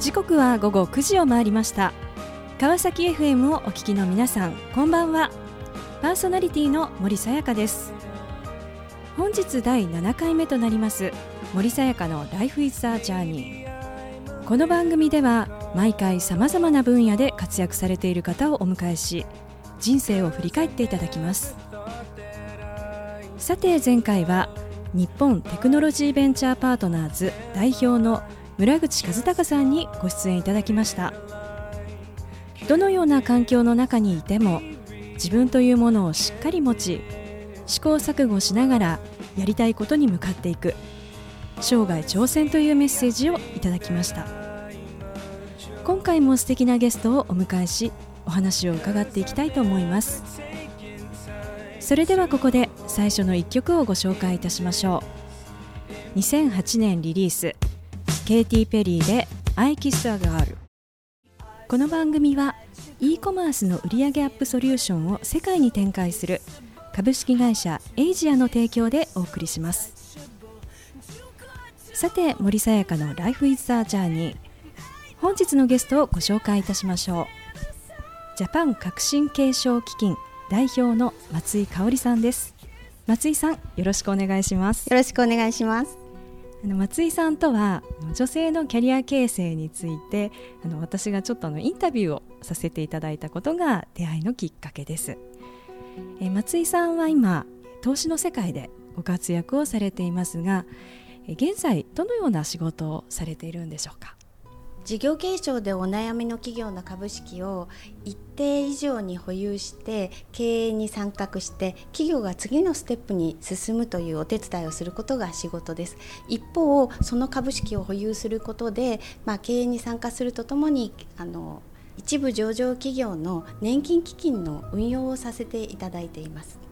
時刻は午後9時を回りました。川崎 FM をお聞きの皆さんこんばんは。パーソナリティの森さやかです。本日第7回目となります森さやかの Life is a Journey この番組では毎回さまざまな分野で活躍されている方をお迎えし人生を振り返っていただきます。さて前回は日本テクノロジーベンチャーパートナーズ代表の村口和孝さんにご出演いただきました。どのような環境の中にいても自分というものをしっかり持ち試行錯誤しながらやりたいことに向かっていく生涯挑戦というメッセージをいただきました。今回も素敵なゲストをお迎えしお話を伺っていきたいと思います。それではここで最初の1曲をご紹介いたしましょう。2008年リリース。ケイティ・ペリーで「I Kissed a Girl」この番組は e コマースの売上アップソリューションを世界に展開する株式会社エイジアの提供でお送りします。さて森さやかの「Life is a Journey」本日のゲストをご紹介いたしましょう。ジャパン革新継承基金代表の松井香織さんです。松井さんよろしくお願いします。よろしくお願いします。あの松井さんとは女性のキャリア形成についてあの私がちょっとあのインタビューをさせていただいたことが出会いのきっかけです。え松井さんは今投資の世界でご活躍をされていますが現在どのような仕事をされているんでしょうか？事業継承でお悩みの企業の株式を一定以上に保有して経営に参画して企業が次のステップに進むというお手伝いをすることが仕事です。一方その株式を保有することで、まあ、経営に参加するとともにあの一部上場企業の年金基金の運用をさせていただいています。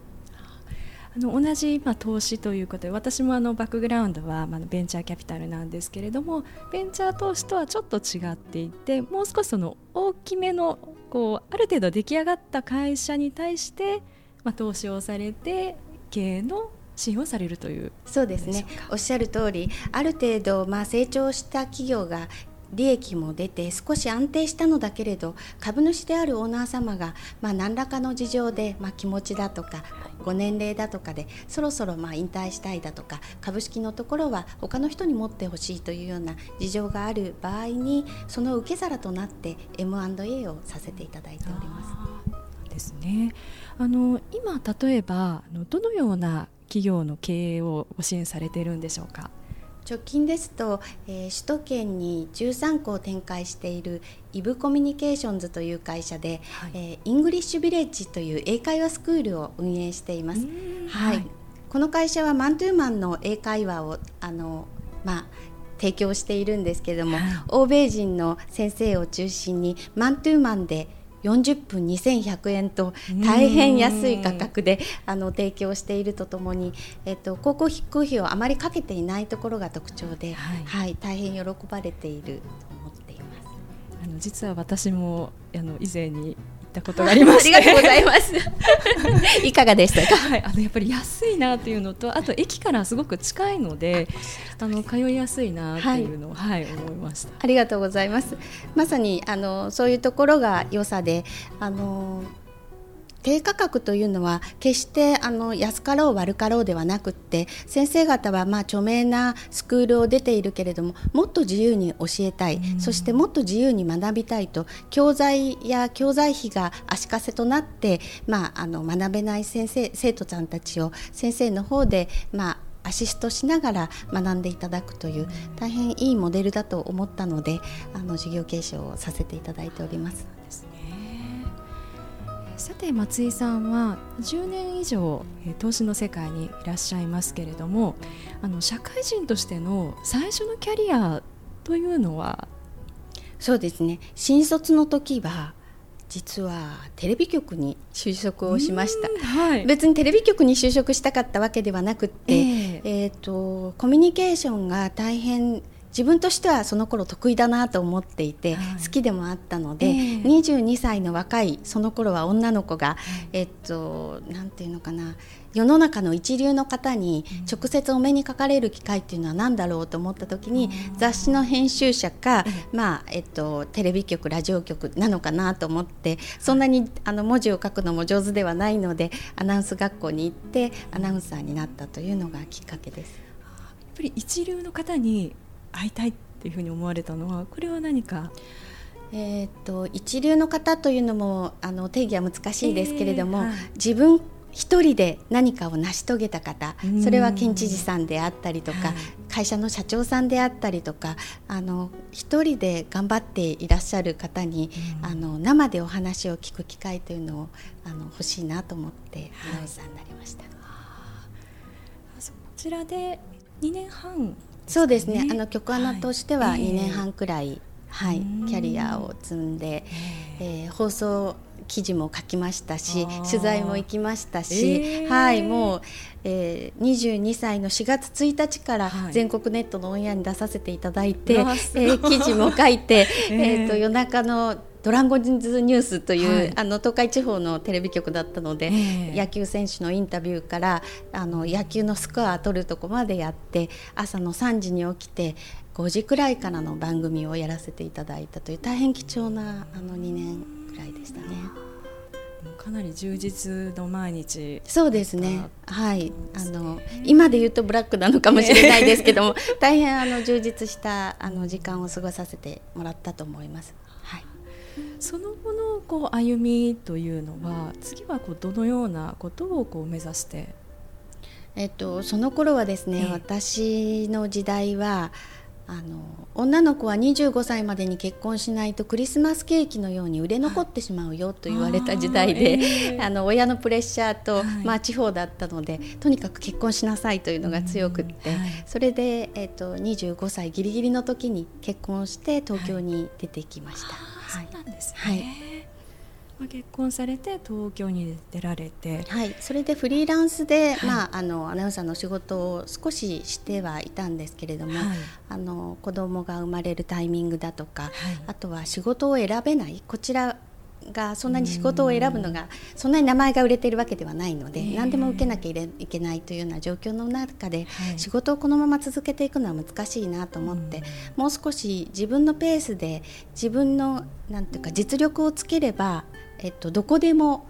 の同じ、まあ、投資ということで私もあのバックグラウンドは、まあ、ベンチャーキャピタルなんですけれどもベンチャー投資とはちょっと違っていてもう少しその大きめのこうある程度出来上がった会社に対して、まあ、投資をされて経営の支援をされるというそうですね。おっしゃる通りある程度、まあ、成長した企業が利益も出て少し安定したのだけれど株主であるオーナー様が、まあ、何らかの事情で、まあ、気持ちだとかご年齢だとかでそろそろまあ引退したいだとか株式のところは他の人に持ってほしいというような事情がある場合にその受け皿となって M&A をさせていただいております。ですね。あの今例えばどのような企業の経営をご支援されているんでしょうか？直近ですと、えー、首都圏に13校展開しているイブコミュニケーションズという会社で、はい、えー、イングリッシュビレッジという英会話スクールを運営しています。はい、はい、この会社はマンツーマンの英会話をあのまあ提供しているんですけれども、はい、欧米人の先生を中心にマンツーマンで40分2100円と大変安い価格であの提供しているとともに、えっと、広告費をあまりかけていないところが特徴で、はい、はい、大変喜ばれていると思っています。あの実は私もあの以前にったことがありまして ありがとうございます。いかがでしたか、はい、あのやっぱり安いなというのとあと駅からすごく近いのであの通いやすいなというのを、はい、はい、思いました。ありがとうございます。まさにあのそういうところが良さであの低価格というのは決してあの安かろう悪かろうではなくって先生方はまあ著名なスクールを出ているけれどももっと自由に教えたい、そしてもっと自由に学びたいと教材や教材費が足かせとなって、まあ、あの学べない先生生徒さんたちを先生の方で、まあ、アシストしながら学んでいただくという大変いいモデルだと思ったのであの授業継承をさせていただいております。さて松井さんは10年以上投資の世界にいらっしゃいますけれどもあの社会人としての最初のキャリアというのは？そうですね。新卒の時は実はテレビ局に就職をしました、はい、別にテレビ局に就職したかったわけではなくて、えー、えーとコミュニケーションが大変自分としてはその頃得意だなと思っていて、はい、好きでもあったので、えー、22歳の若いその頃は女の子が、はい、えっとなんていうのかな世の中の一流の方に直接お目にかかれる機会っていうのは何だろうと思った時に、うん、雑誌の編集者か、まあえっと、テレビ局ラジオ局なのかなと思ってそんなにあの文字を書くのも上手ではないのでアナウンス学校に行ってアナウンサーになったというのがきっかけです。やっぱり一流の方に会いたいっていうふうに思われたのはこれは何か？えーと、一流の方というのもあの定義は難しいですけれども、えーはい、自分一人で何かを成し遂げた方それは県知事さんであったりとか、はい、会社の社長さんであったりとかあの一人で頑張っていらっしゃる方にあの生でお話を聞く機会というのをあの欲しいなと思ってアナウンサーになりました。はい、こちらで2年半そうですね。あの曲穴としては2年半くらい、はい、キャリアを積んで、えー、放送記事も書きましたし取材も行きましたし、えー、はいもう、えー、22歳の4月1日から全国ネットのオンエアに出させていただいて、はい、えー、記事も書いて、えー、えーと夜中のドラゴンズニュースという、はい、あの東海地方のテレビ局だったので、えー、野球選手のインタビューからあの野球のスコアを取るとこまでやって朝の3時に起きて5時くらいからの番組をやらせていただいたという大変貴重なあの2年くらいでしたね。かなり充実の毎日そうですね。はい。あの今で言うとブラックなのかもしれないですけども、大変あの充実したあの時間を過ごさせてもらったと思います。その後のこう歩みというのは次はこうどのようなことをこう目指して？えっと、その頃はですね、私の時代はあの女の子は25歳までに結婚しないとクリスマスケーキのように売れ残ってしまうよと言われた時代で、あえー、あの親のプレッシャーと、はい、まあ、地方だったのでとにかく結婚しなさいというのが強くって、はい、それで、えーと、25歳ぎりぎりの時に結婚して東京に出てきました。はい、そうなんですね、はいまあ、結婚されて東京に出られて、はい、それでフリーランスで、はい、まあ、あのアナウンサーの仕事を少ししてはいたんですけれども、はい、あの子供が生まれるタイミングだとか、はい、あとは仕事を選べない。こちらがそんなに仕事を選ぶのがそんなに名前が売れているわけではないので、何でも受けなきゃいけないというような状況の中で、仕事をこのまま続けていくのは難しいなと思って、もう少し自分のペースで自分のなんていうか実力をつければえっと、どこでも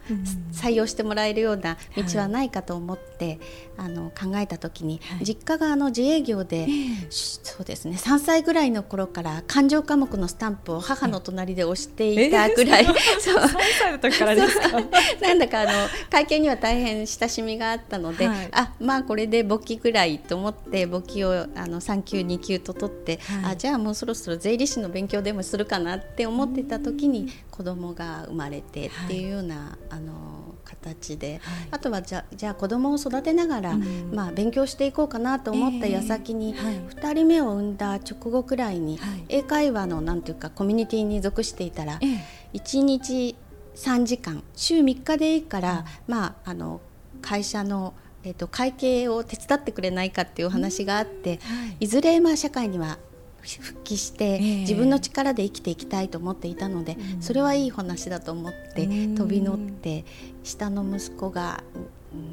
採用してもらえるような道はないかと思って、はい、あの考えた時に、はい、実家があの自営業で、そうですね3歳ぐらいの頃から勘定科目のスタンプを母の隣で押していたぐらい、えー、そう。3歳の時からですか？なんだかあの会計には大変親しみがあったので、はい、あまあこれで簿記ぐらいと思って簿記をあの3級2級と取って、はい、あじゃあもうそろそろ税理士の勉強でもするかなって思ってた時に子供が生まれて。てっていうような、はい、あの形で、はい、あとはじゃじゃあ子供を育てながら、うん、まあ、勉強していこうかなと思った矢先に、えー、2人目を産んだ直後くらいに、英会話のなんていうかコミュニティに属していたら、えー、1日3時間週3日でいいから、うん、まあ、あの会社のえーと、会計を手伝ってくれないかっていう話があって、いずれまあ社会には復帰して、自分の力で生きていきたいと思っていたので、それはいい話だと思って飛び乗って、下の息子が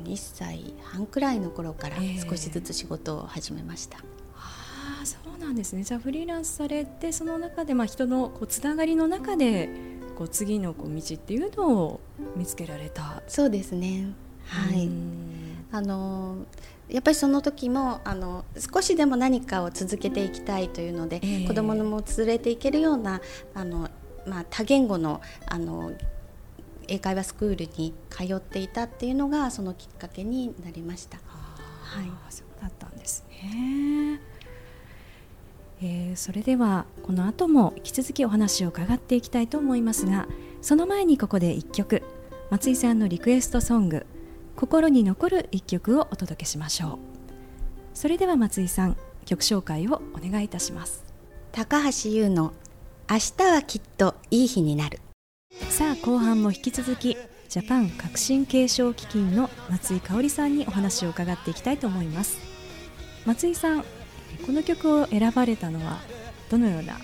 1歳半くらいの頃から少しずつ仕事を始めました。ああそうなんですね。じゃあフリーランスされてその中でまあ人のこうつながりの中でこう次のこう道っていうのを見つけられた。そうですね。はい。あのやっぱりその時もあの少しでも何かを続けていきたいというので、えー、子どもも連れていけるようなあの、まあ、多言語のあの英会話スクールに通っていたっていうのがそのきっかけになりました。はい、そうだったんですね。えー、それではこの後も引き続きお話を伺っていきたいと思いますがその前にここで1曲松井さんのリクエストソング心に残る一曲をお届けしましょう。それでは松井さん曲紹介をお願いいたします。高橋優の明日はきっといい日になる。さあ後半も引き続きジャパン革新継承基金の松井香織さんにお話を伺っていきたいと思います。松井さんこの曲を選ばれたのはどのような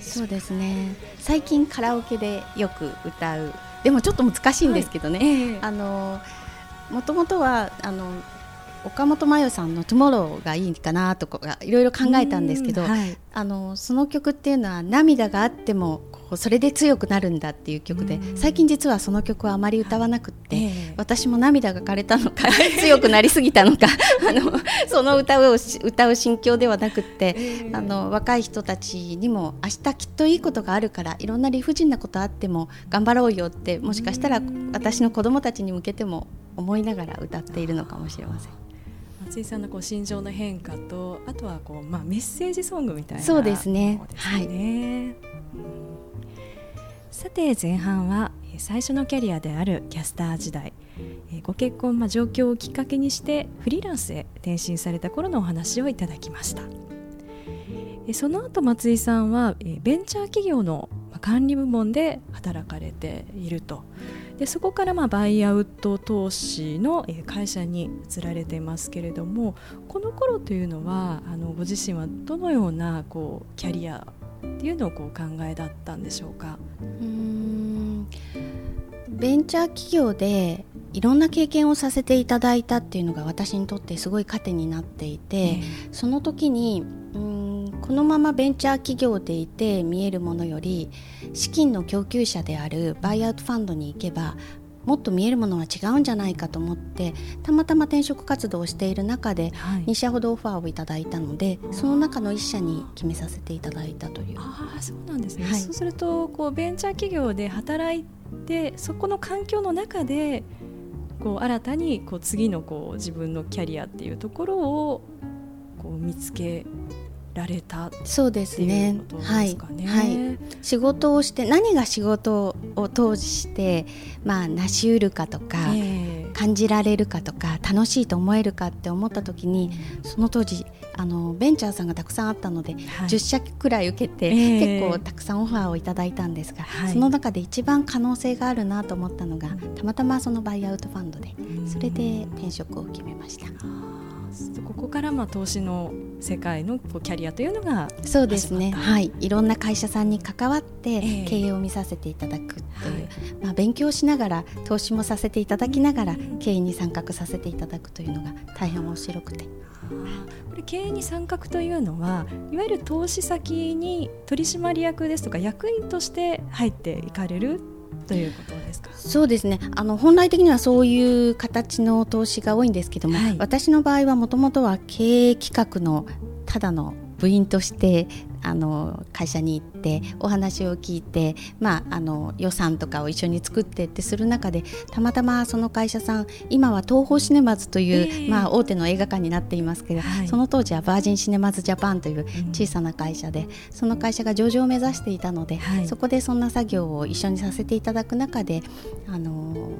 そうですね。最近カラオケでよく歌う。でもちょっと難しいんですけどね、はい。えー、あのもともとはあの岡本真代さんの「トゥモロー」がいいかなとかいろいろ考えたんですけど、はい、あのその曲っていうのは涙があってもそれで強くなるんだっていう曲で最近実はその曲はあまり歌わなくって、えー、私も涙が枯れたのか 強くなりすぎたのか あのその歌を歌う心境ではなくって、えー、あの若い人たちにも明日きっといいことがあるからいろんな理不尽なことあっても頑張ろうよってもしかしたら私の子供たちに向けても思いながら歌っているのかもしれません。松井さんのこう心情の変化とあとはこう、まあ、メッセージソングみたいなそうですね。すね。はい、さて前半は最初のキャリアであるキャスター時代。ご結婚、まあ、状況をきっかけにしてフリーランスへ転身された頃のお話をいただきました。その後松井さんはベンチャー企業の管理部門で働かれているとでそこからまあバイアウト投資の会社に移られていますけれどもこの頃というのはあのご自身はどのようなこうキャリアっていうのをこう考えだったんでしょうか？うん。ベンチャー企業でいろんな経験をさせていただいたっていうのが私にとってすごい糧になっていて、その時にうんこのままベンチャー企業でいて見えるものより資金の供給者であるバイアウトファンドに行けばもっと見えるものは違うんじゃないかと思ってたまたま転職活動をしている中で2社ほどオファーをいただいたので、はい、その中の1社に決めさせていただいたという。あそうなんですね、はい、そうするとこうベンチャー企業で働いてそこの環境の中でこう新たにこう次のこう自分のキャリアっていうところをこう見つけられたそうですね。はい、はい、仕事をして何が仕事を通してまあ成し得るかとか、えー、感じられるかとか楽しいと思えるかって思った時にその当時あのベンチャーさんがたくさんあったので、はい、10社くらい受けて、えー、結構たくさんオファーをいただいたんですが、はい、その中で一番可能性があるなと思ったのがたまたまそのバイアウトファンドでそれで転職を決めました。ここからまあ投資の世界のキャリアというのがそうですね。はい。いろんな会社さんに関わって経営を見させていただくという、えーはい、まあ、勉強しながら投資もさせていただきながら経営に参画させていただくというのが大変面白くて。これ経営に参画というのはいわゆる投資先に取締役ですとか役員として入っていかれるということですか？そうですね。あの本来的にはそういう形の投資が多いんですけども、はい、私の場合はもともとは経営企画のただの部員としてあの会社に行ってお話を聞いて、まあ、あの予算とかを一緒に作ってってする中でたまたまその会社さん今は東宝シネマズという、えー、まあ、大手の映画館になっていますけど、はい、その当時はバージンシネマズジャパンという小さな会社で、うん、その会社が上場を目指していたので、はい、そこでそんな作業を一緒にさせていただく中であの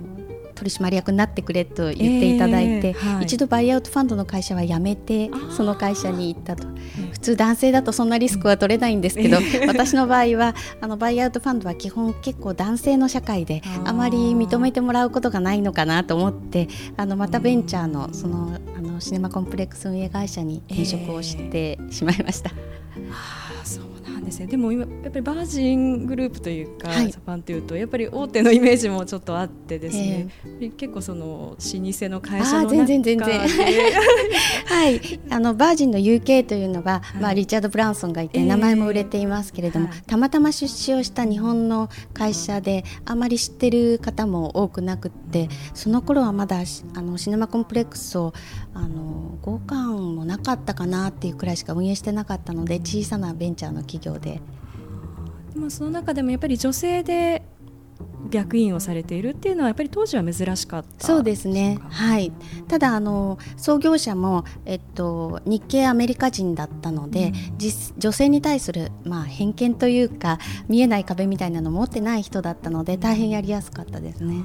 取締役になってくれと言っていただいて、えーはい、一度バイアウトファンドの会社は辞めてその会社に行ったと。普通男性だとそんなリスクは取れないんですけど、私の場合はあのバイアウトファンドは基本結構男性の社会であまり認めてもらうことがないのかなと思ってあのまたベンチャーのそのあのシネマコンプレックス運営会社に転職をしてしまいました。えーですね。でも今やっぱりバージングループというか、はい、サパンというとやっぱり大手のイメージもちょっとあってですね、えー、結構その老舗の会社の全然全然。はい。あのバージンの UK というのは、はい、まあリチャード・ブランソンがいて、名前も売れていますけれども、えー、たまたま出資をした日本の会社であまり知ってる方も多くなくってその頃はまだあのシネマコンプレックスをあの5巻もなかったかなっていうくらいしか運営してなかったので小さなベンチャーの企業で。でもその中でもやっぱり女性で役員をされているっていうのはやっぱり当時は珍しかったそうですね。はい。ただあの創業者も、えっと、日系アメリカ人だったので、うん、女性に対する、まあ、偏見というか見えない壁みたいなのを持ってない人だったので大変やりやすかったですね。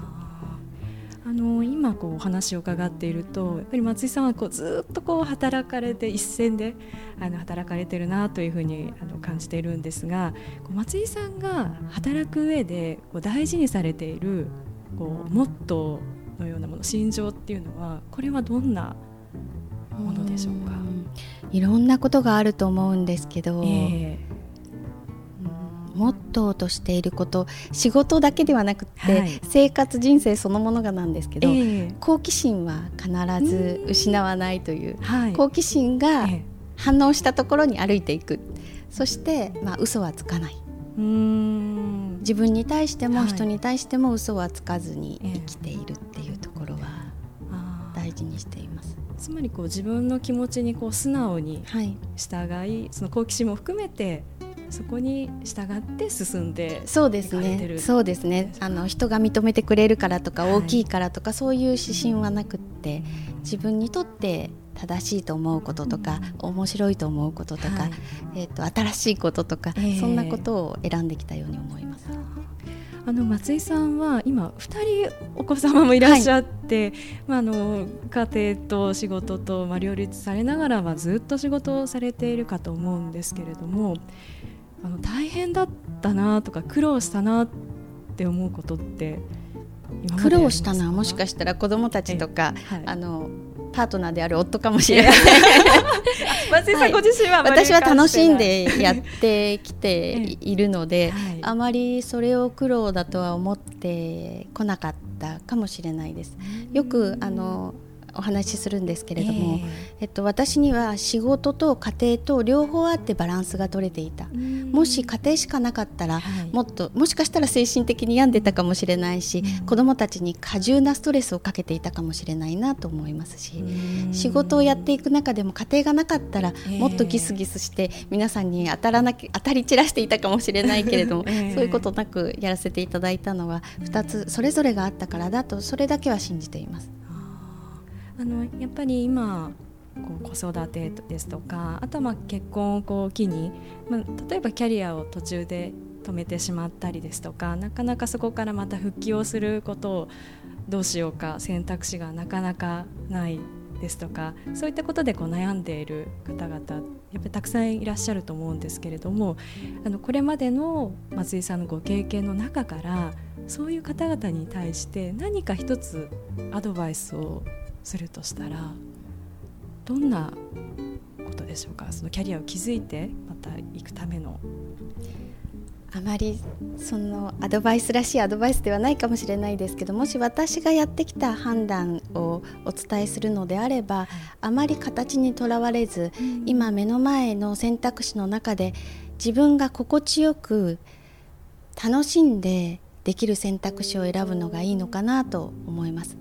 あの今こうお話を伺っているとやっぱり松井さんはこうずっとこう働かれて一線であの働かれてるなというふうにあの感じているんですが松井さんが働く上でこう大事にされているこうモットーのようなもの心情っていうのはこれはどんなものでしょうか？いろんなことがあると思うんですけど、えーモットーとしていること仕事だけではなくて、はい、生活人生そのものがなんですけど、えー、好奇心は必ず失わないという、はい、好奇心が反応したところに歩いていくそして、まあ嘘はつかない。自分に対しても人に対しても嘘はつかずに生きているっていうところは大事にしています。つまりこう自分の気持ちにこう素直に従い、はい、その好奇心も含めてそこに従って進んでそうですね。そうですね。あの人が認めてくれるからとか、大きいからとかそういう指針はなくって自分にとって正しいと思うこととか、うん、面白いと思うこととか、はい、えーと、新しいこととか、えー、そんなことを選んできたように思います。あの松井さんは今2人お子様もいらっしゃって、はい、まあ、あの家庭と仕事と、まあ、両立されながら、まあ、ずっと仕事をされているかと思うんですけれどもあの大変だったなとか苦労したなって思うことって苦労したのはもしかしたら子どもたちとか、はい、あのパートナーである夫かもしれない 松井さんご自身は、私は楽しんでやってきているので、はい、あまりそれを苦労だとは思ってこなかったかもしれないです。よくあのお話しするんですけれども、えー、えっと、私には仕事と家庭と両方あってバランスが取れていた。もし家庭しかなかったら、はい、もっともしかしたら精神的に病んでたかもしれないし、うん、子どもたちに過重なストレスをかけていたかもしれないなと思いますし仕事をやっていく中でも家庭がなかったら、もっとギスギスして皆さんに当たらなき当たり散らしていたかもしれないけれども、えー、そういうことなくやらせていただいたのは2つそれぞれがあったからだとそれだけは信じています。あのやっぱり今こう子育てですとかあとはまあ結婚をこう機に、まあ、例えばキャリアを途中で止めてしまったりですとかなかなかそこからまた復帰をすることをどうしようか選択肢がなかなかないですとかそういったことでこう悩んでいる方々やっぱりたくさんいらっしゃると思うんですけれどもあのこれまでの松井さんのご経験の中からそういう方々に対して何か一つアドバイスをするとしたらどんなことでしょうか？そのキャリアを築いてまた行くための。あまりそのアドバイスらしいアドバイスではないかもしれないですけどもし私がやってきた判断をお伝えするのであればあまり形にとらわれず、うん、今目の前の選択肢の中で自分が心地よく楽しんでできる選択肢を選ぶのがいいのかなと思います。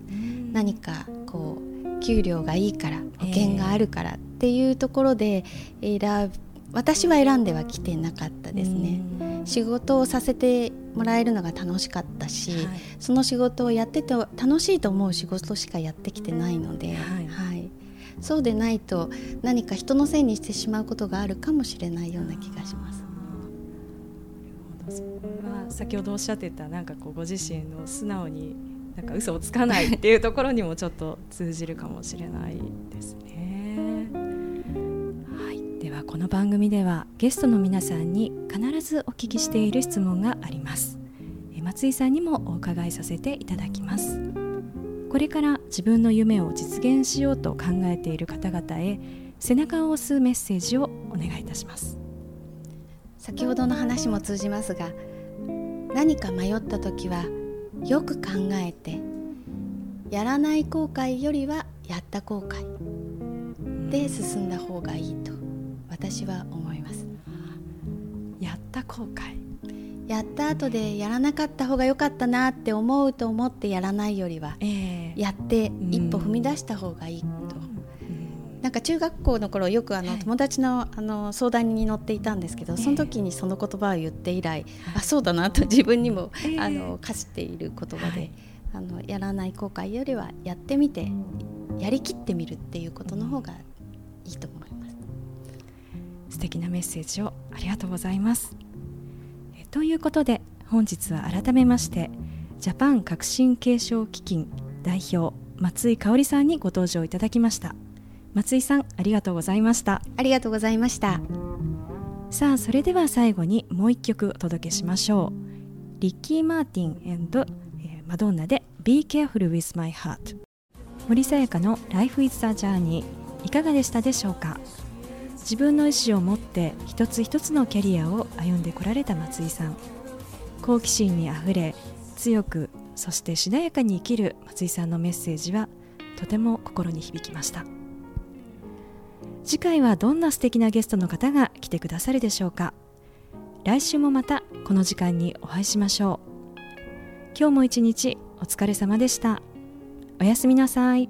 何かこう給料がいいから保険があるからっていうところで選私は選んではきてなかったですね。仕事をさせてもらえるのが楽しかったし、はい、その仕事をやってて楽しいと思う仕事しかやってきてないので、はい、はい、そうでないと何か人のせいにしてしまうことがあるかもしれないような気がします。まあ、先ほどおっしゃってたなんかこうご自身の素直になんか嘘をつかないっていうところにもちょっと通じるかもしれないですね。はい、ではこの番組ではゲストの皆さんに必ずお聞きしている質問があります。松井さんにもお伺いさせていただきます。これから自分の夢を実現しようと考えている方々へ背中を押すメッセージをお願いいたします先ほどの話も通じますが何か迷った時はよく考えてやらない後悔よりはやった後悔。で進んだ方がいいと私は思います。やった後悔。やった後でやらなかった方が良かったなって思うと思ってやらないよりは、えー、やって一歩踏み出した方がいいと、なんか中学校の頃よくあの友達のあの相談に乗っていたんですけどその時にその言葉を言って以来あそうだなと自分にもあの課している言葉であのやらない後悔よりはやってみてやりきってみるっていうことの方がいいと思います。素敵なメッセージをありがとうございます。ということで本日は改めましてジャパン革新継承基金代表松井香織さんにご登場いただきました松井さんありがとうございました。ありがとうございました。さあそれでは最後にもう一曲お届けしましょう。リッキー・マーティンマドンナで Be Careful with My Heart 森さやかの Life is a Journey いかがでしたでしょうか？自分の意思を持って一つ一つのキャリアを歩んでこられた松井さん。好奇心にあふれ強くそしてしなやかに生きる松井さんのメッセージはとても心に響きました次回はどんな素敵なゲストの方が来てくださるでしょうか。来週もまたこの時間にお会いしましょう。今日も一日お疲れ様でした。おやすみなさい。